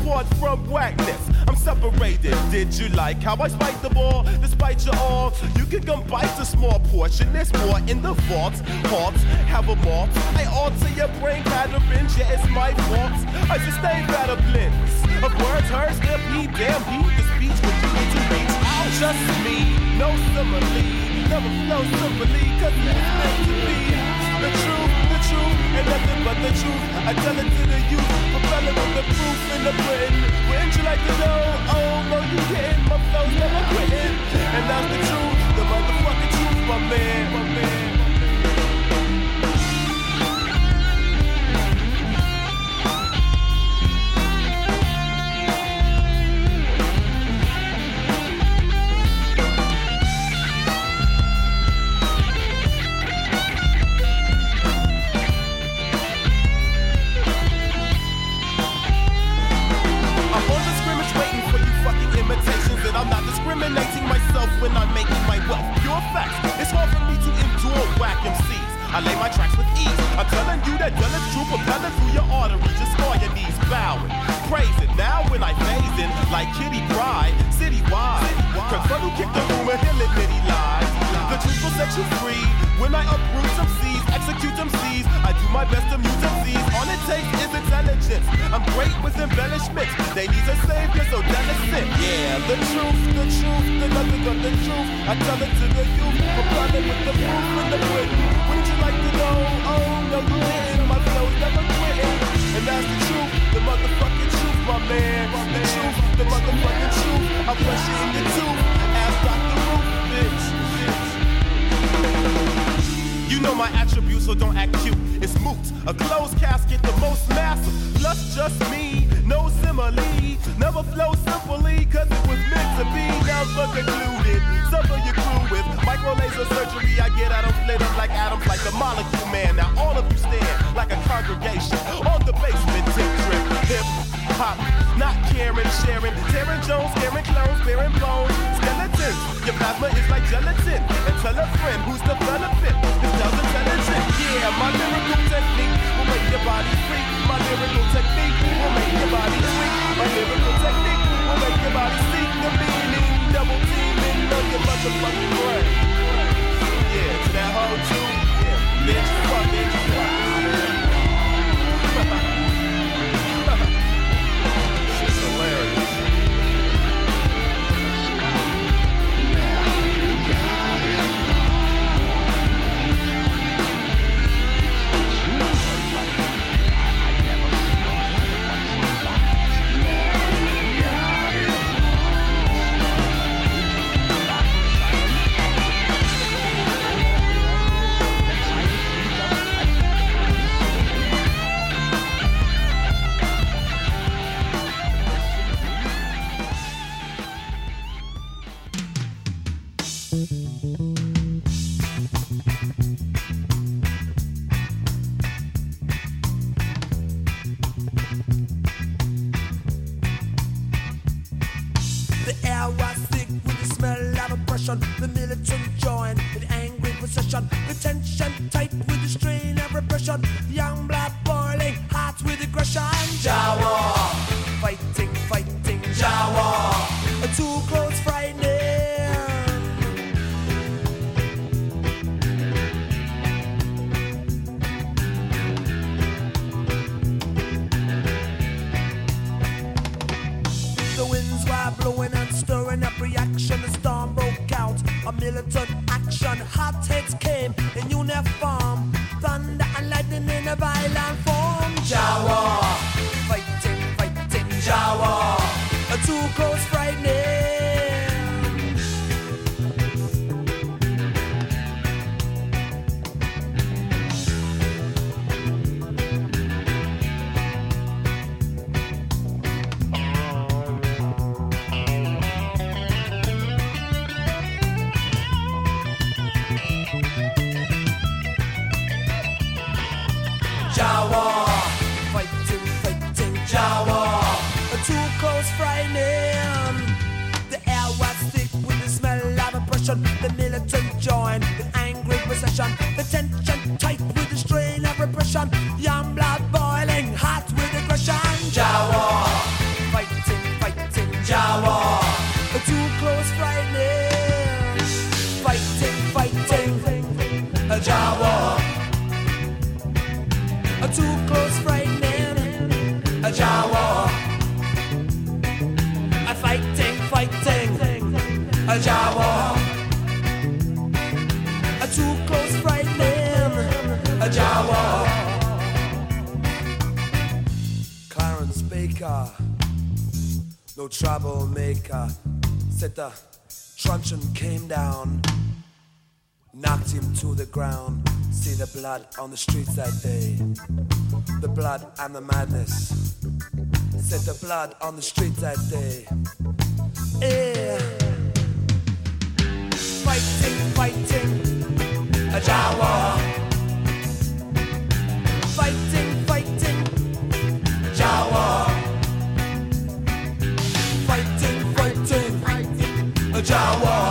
apart from whackness. I'm separated. Did you like how I spike the ball? Despite you all, you can come bite a small portion. There's more in the vault. Hearts have a malt. I alter your brain patterns. Yeah, it's my fault. I sustain better blends of words, hers, their pee, damn he The speech when you need to reach. Just me, no simile. Never flow simply, cause it's meant to be. The truth, the truth, and nothing but the truth. I tell it to the youth, propelling with the proof in the Britain. Wouldn't you like to know? Oh, no, you didn't. My flow's never quitting. And that's the truth, the motherfucking truth, my man, my man. When I'm making my wealth. Pure facts. It's hard for me to endure whack MCs. I lay my tracks with ease. I'm telling you that done is true, propelling through your arteries. Just scar your knees, bowing. Praise it. Now when I phase in, like Kitty Pryde, citywide. Confront who kicked the room and admit he lies. The truth will set you free. When I uproot some seeds, execute them seeds. I do my best to mute them seeds. All it takes is intelligence. I'm great with embellishments. They need a savior, so innocent. Yeah, the truth, the truth, the nothing the truth. I tell it to the youth. Propelling with the proof in the Britain. Wouldn't you like to know? Oh, no, you. My flow's never quitting. And that's the truth, the motherfucking truth, my man. The truth, the motherfucking truth. I'm pressure the your You know my attributes, so don't act cute. It's moot. A closed casket, the most massive. Plus just me, no simile. Never flow simply, cause it was meant to be. Never concluded. Suffer your crew with micro laser surgery. I get atoms split up like atoms, like the molecule man. Now all of you stand like a congregation on the basement tip trip. Hip hop, not caring, sharing. Tearing Jones, scaring clones, bearing bones. Skeletons, your plasma is like gelatin. And tell a friend who's developing. This does intelligent. Yeah, my lyrical technique will make your body freak. My lyrical technique will make your body tweak. My lyrical technique will make your body seek the meaning. Double teaming on your motherfucking brain. Yeah, to that whole too. Yeah, bitch, fuck it. Too close, the truncheon came down, knocked him to the ground. See the blood on the streets that day, the blood and the madness. Said the blood on the streets that day. Yeah. Fighting, fighting, a Jah War. Jah War.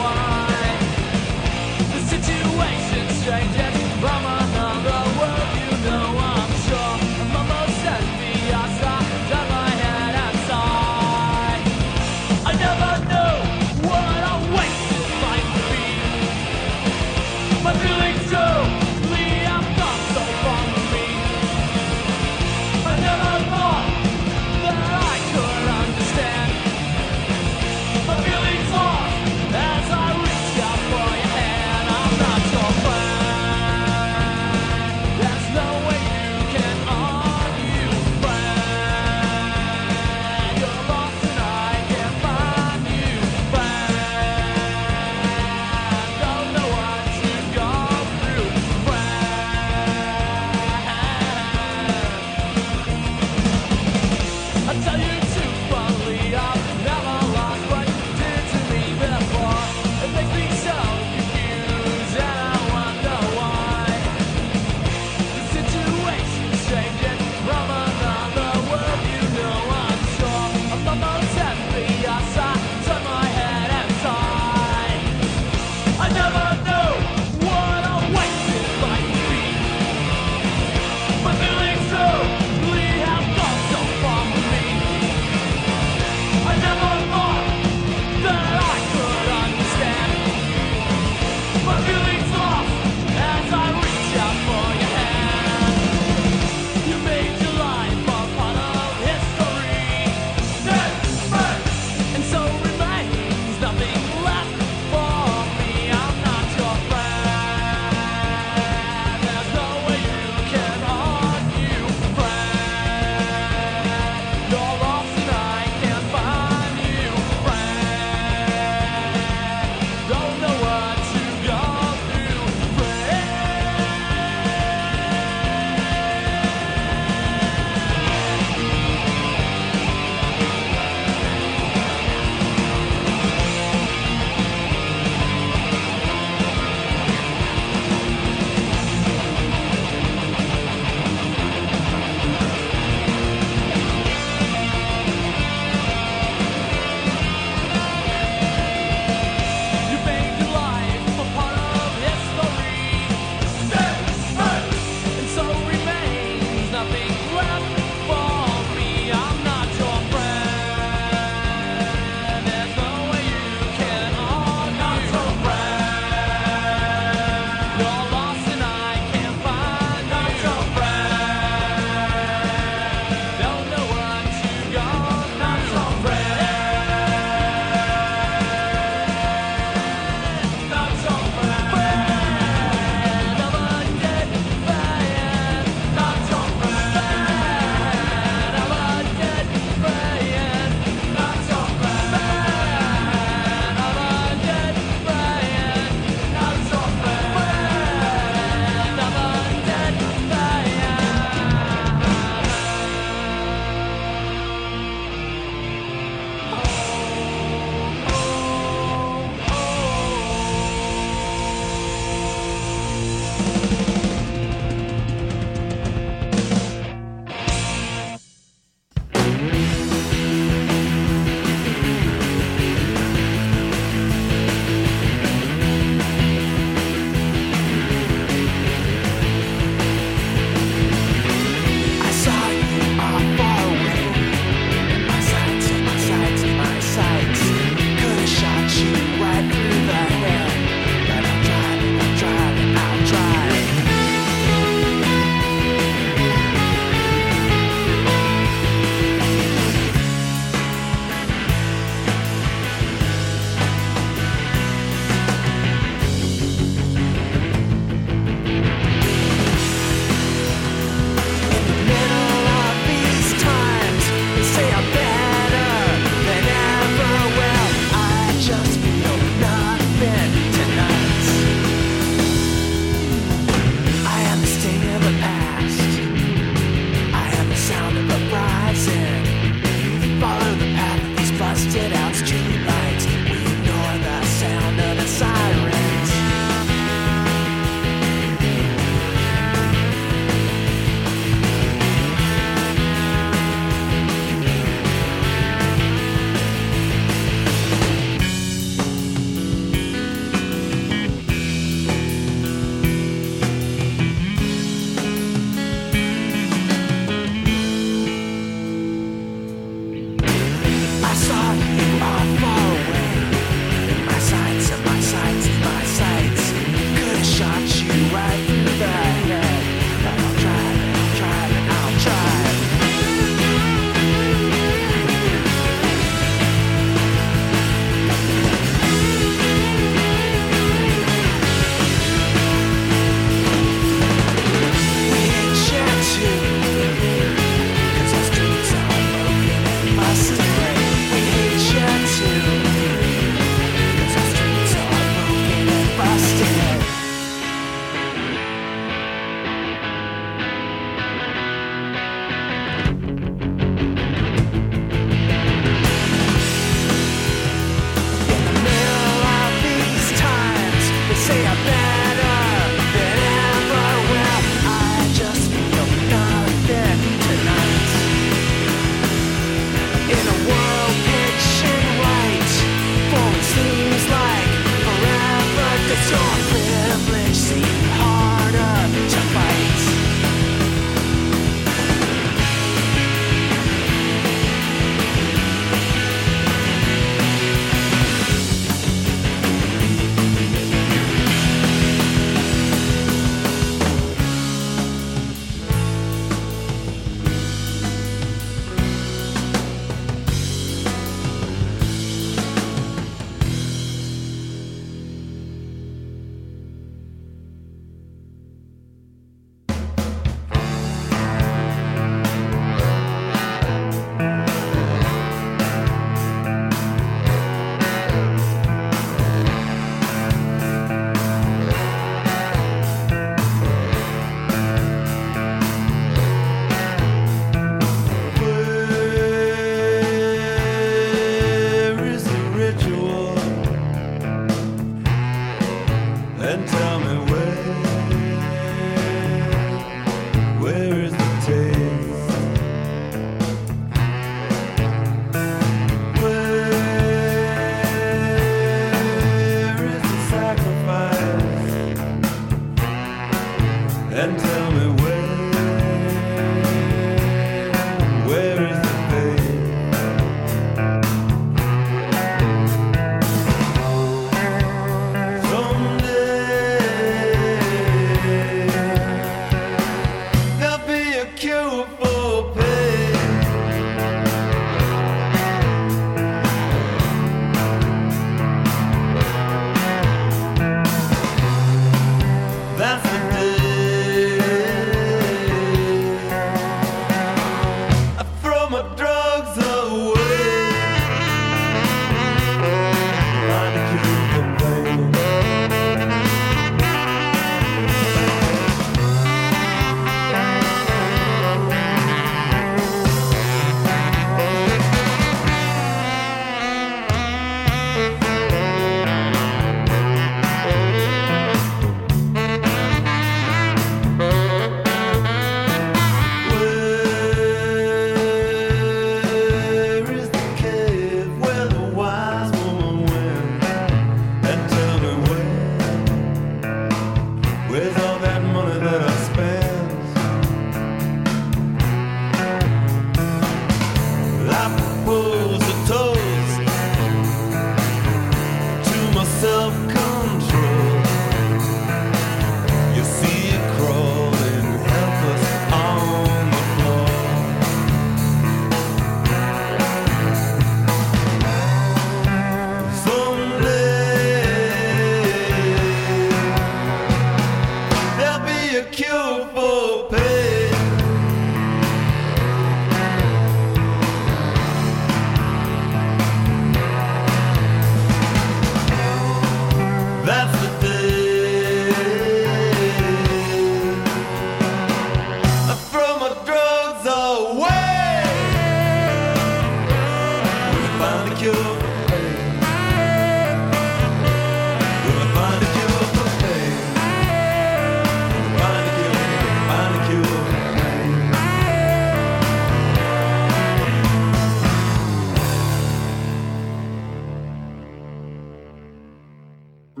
He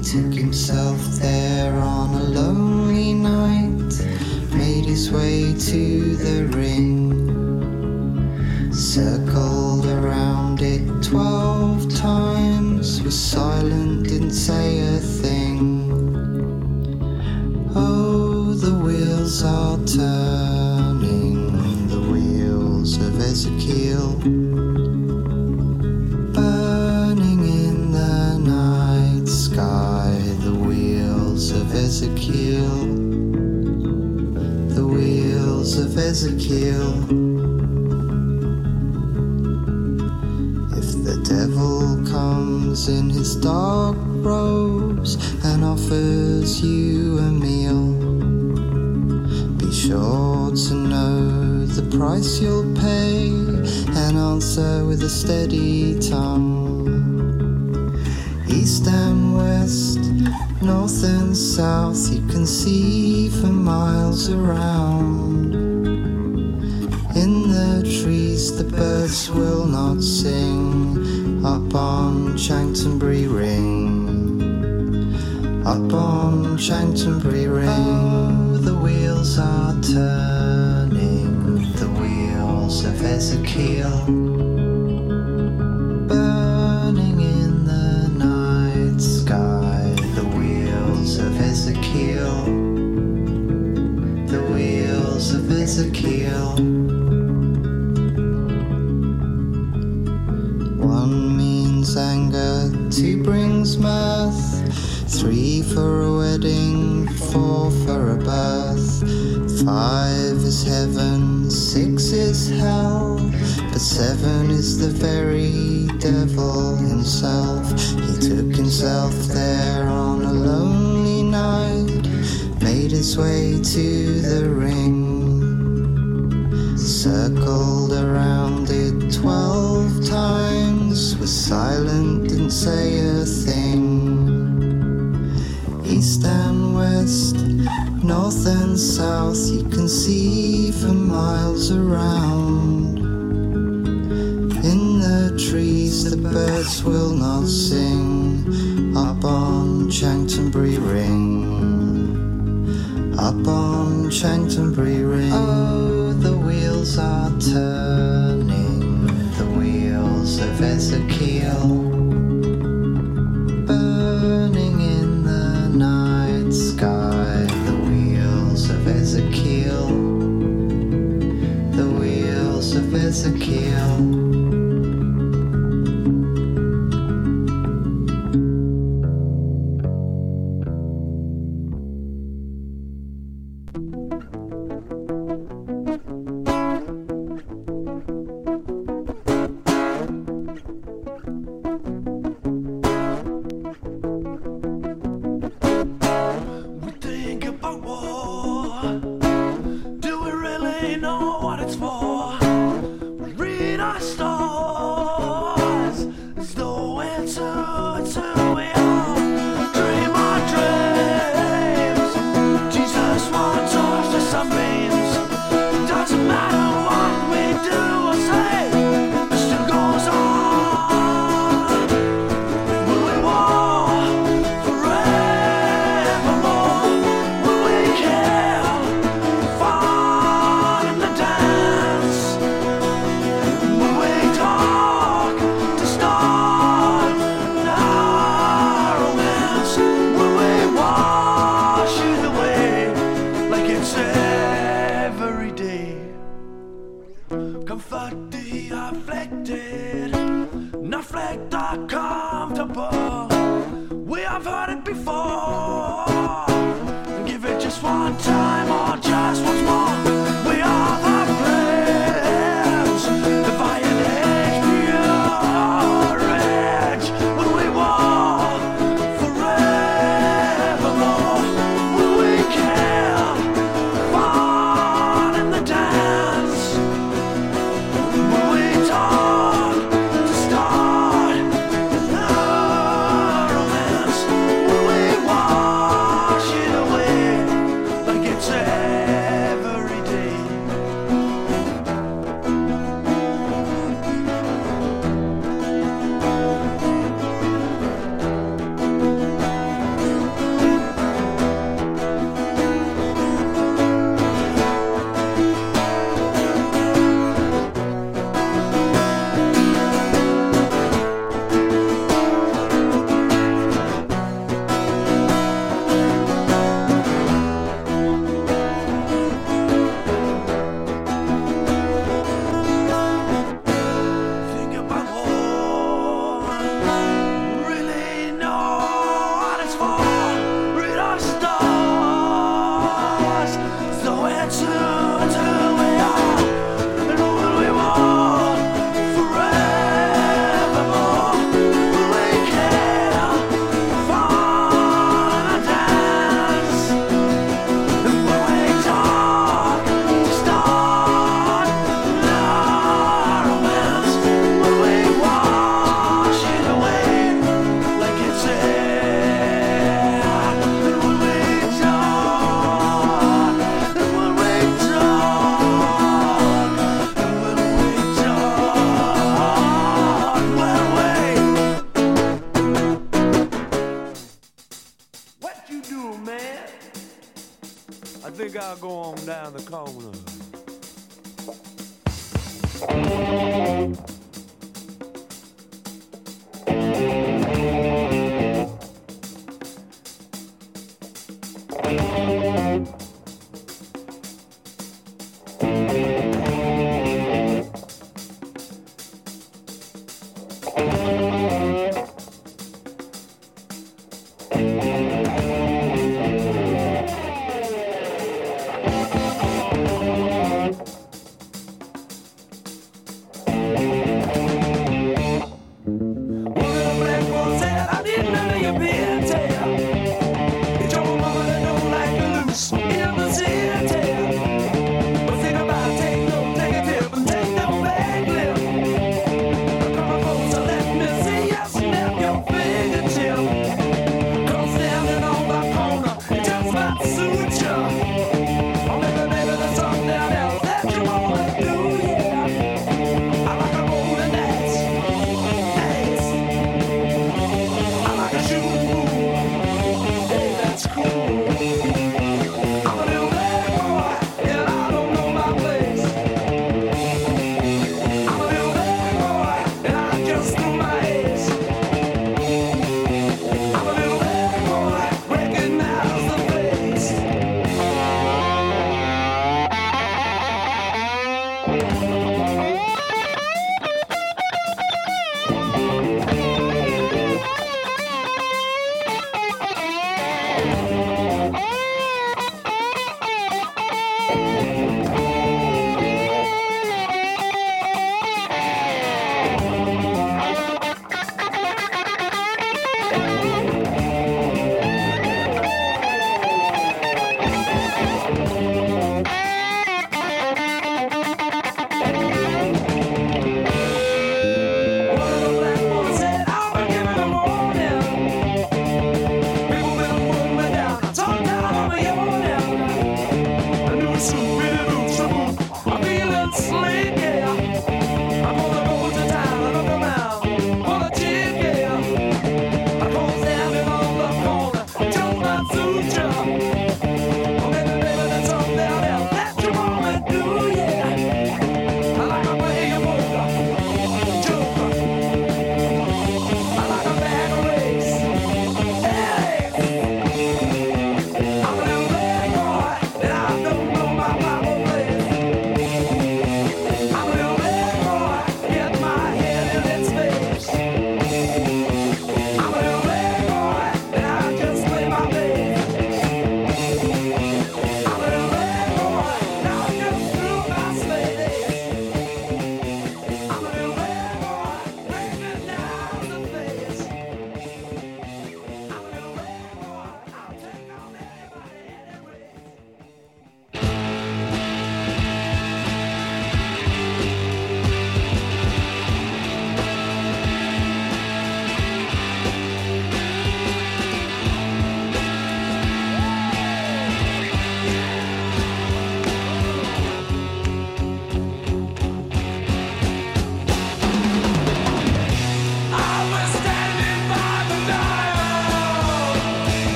took himself there on a lonely night, made his way to the ring, circled around it twelve times, was silent, didn't say a If the devil comes in his dark robes and offers you a meal, be sure to know the price you'll pay and answer with a steady Three for a wedding, four for a birth. Five is heaven, six is hell. But seven is the very devil himself. He took himself there on a lonely night, made his way to the ring, circled around it twelve times, was silent, didn't say a thing east and west, north and south, you can see for miles around. In the trees, the birds will not sing up on Chanctonbury Ring. Up on Chanctonbury Ring. Oh, the wheels are turning, the wheels of Ezekiel. kill.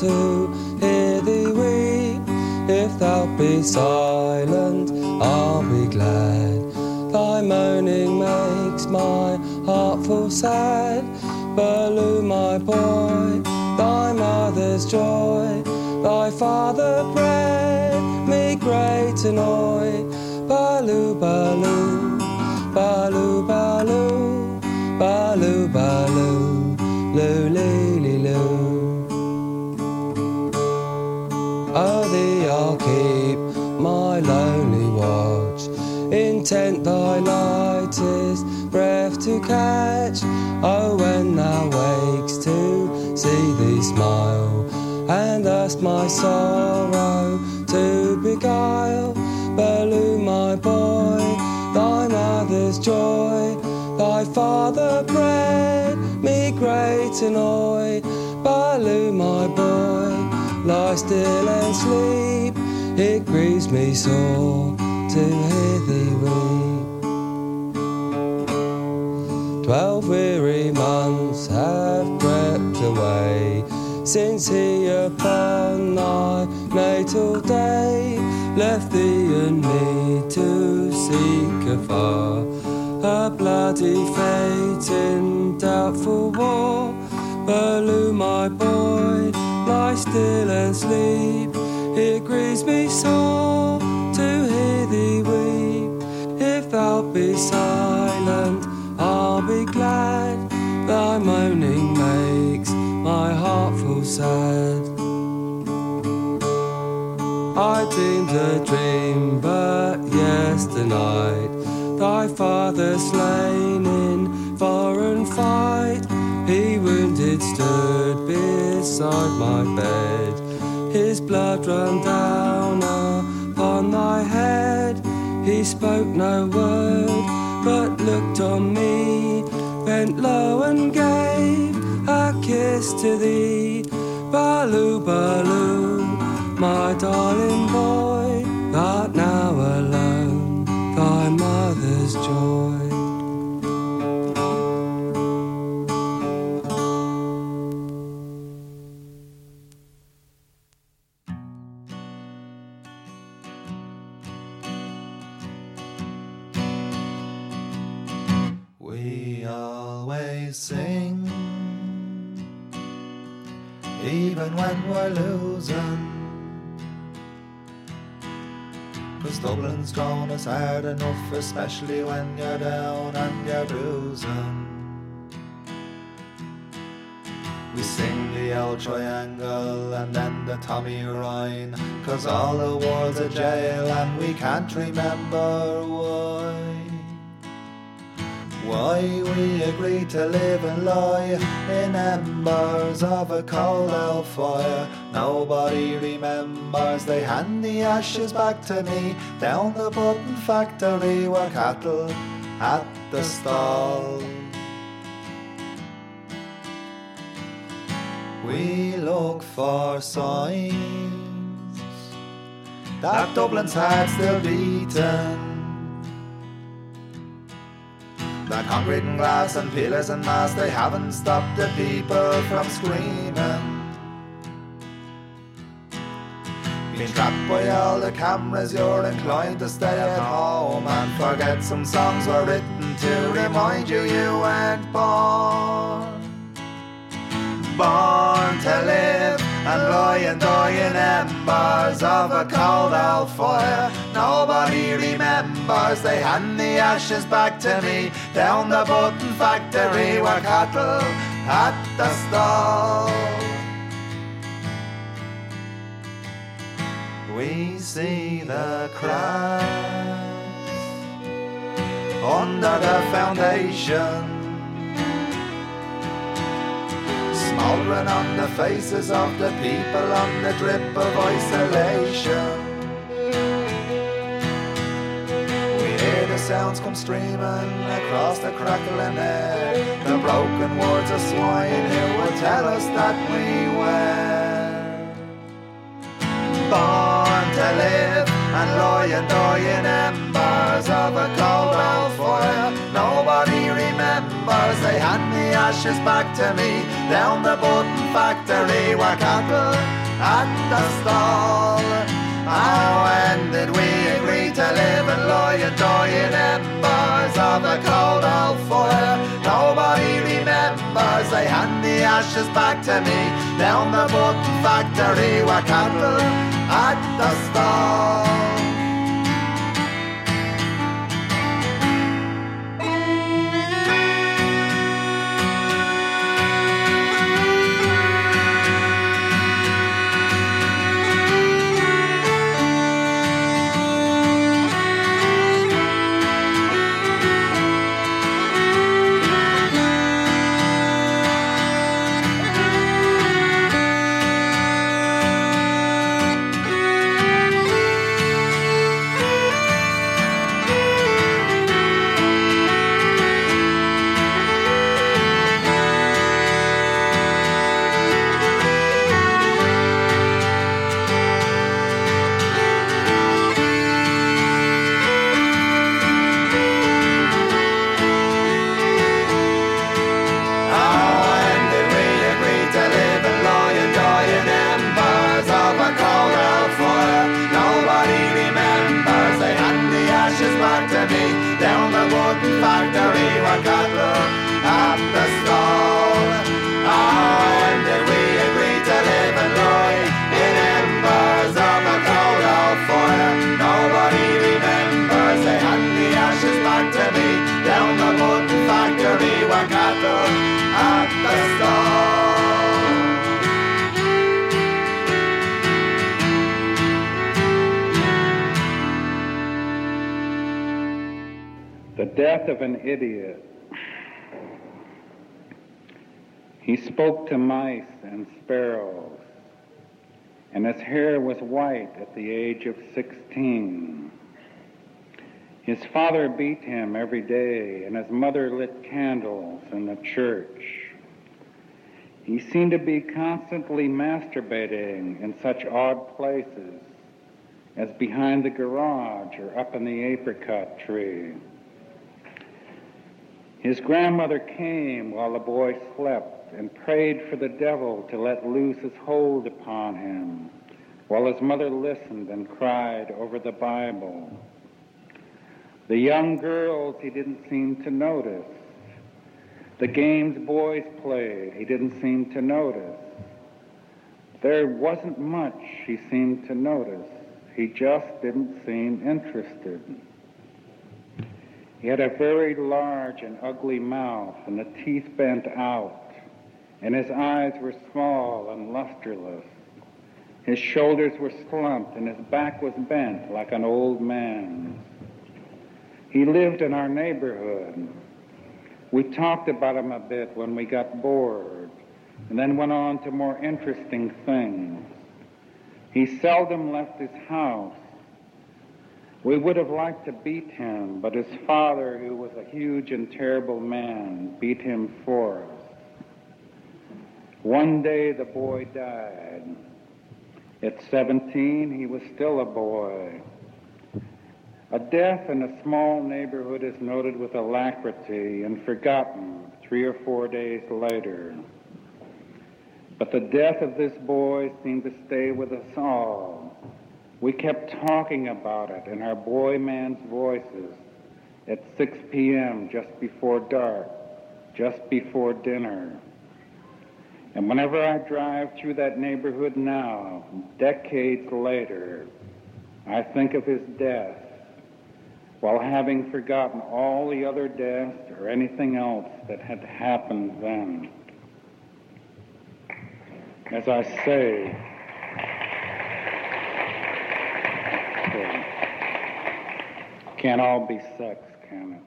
To hear thee weep. If thou be silent, I'll be glad. Thy moaning makes my heart full sad. Baloo, my boy, thy mother's joy, thy father bred me great annoy. Baloo, Baloo, Baloo, Baloo, Baloo, Baloo, intent thy lightest breath to catch. Oh, when thou wakes to see thee smile, and thus my sorrow to beguile. Baloo, my boy, thy mother's joy, thy father bred me great annoy. Baloo, my boy, lie still and sleep. It grieves me sore hear thee weep. Twelve weary months have crept away since he upon thy natal day left thee and me to seek afar a bloody fate in doubtful war. Baloo, my boy, lie still and sleep. It grieves me sore be silent, I'll be glad. Thy moaning makes my heart full sad. I dreamed a dream, but yesternight thy father slain in foreign fight. He wounded stood beside my bed, his blood ran down spoke no word, but looked on me, bent low and gave a kiss to thee. Baloo, Baloo, my darling boy, art now alone, thy mother's joy. Hard enough, especially when you're down and you're bruising. We sing the old triangle and then the Tommy Rhine, cause all the world's a jail and we can't remember why. Why we agreed to live and lie in embers of a cold old fire. Nobody remembers they hand the ashes back to me down the button factory where cattle at the stall. We look for signs that Dublin's heart still beating. That concrete and glass and pillars and mass, they haven't stopped the people from screaming. Being trapped by all the cameras, you're inclined to stay at home and forget some songs were written to remind you you weren't born. Born to live and lie and embers of a cold old fire. Nobody remembers they hand the ashes back to me down the button factory where cattle at the stall. We see the cracks under the foundation. Smoldering on the faces of the people on the drip of isolation. We hear the sounds come streaming across the crackling air. The broken words of swine who would tell us that we were born to live and lie and in embers of a cold old fire. Ashes back to me. Down the button factory where cattle at the stall. How when did we agree to live and lie and die in embers of the cold old fire? Nobody remembers. They hand the ashes back to me. Down the button factory where cattle at the stall. Age of 16. His father beat him every day, and his mother lit candles in the church. He seemed to be constantly masturbating in such odd places as behind the garage or up in the apricot tree. His grandmother came while the boy slept and prayed for the devil to let loose his hold upon him, while his mother listened and cried over the Bible. The young girls he didn't seem to notice. The games boys played he didn't seem to notice. There wasn't much he seemed to notice. He just didn't seem interested. He had a very large and ugly mouth, and the teeth bent out, and his eyes were small and lusterless. His shoulders were slumped, and his back was bent like an old man's. He lived in our neighborhood. We talked about him a bit when we got bored, and then went on to more interesting things. He seldom left his house, we would have liked to beat him, but his father, who was a huge and terrible man, beat him for us. One day the boy died. At 17, he was still a boy. A death in a small neighborhood is noted with alacrity and forgotten three or four days later. But the death of this boy seemed to stay with us all we kept talking about it in our boy man's voices at 6 p.m., just before dark, just before dinner. And whenever I drive through that neighborhood now, decades later, I think of his death while having forgotten all the other deaths or anything else that had happened then. As I say, Can't all be sex, can it?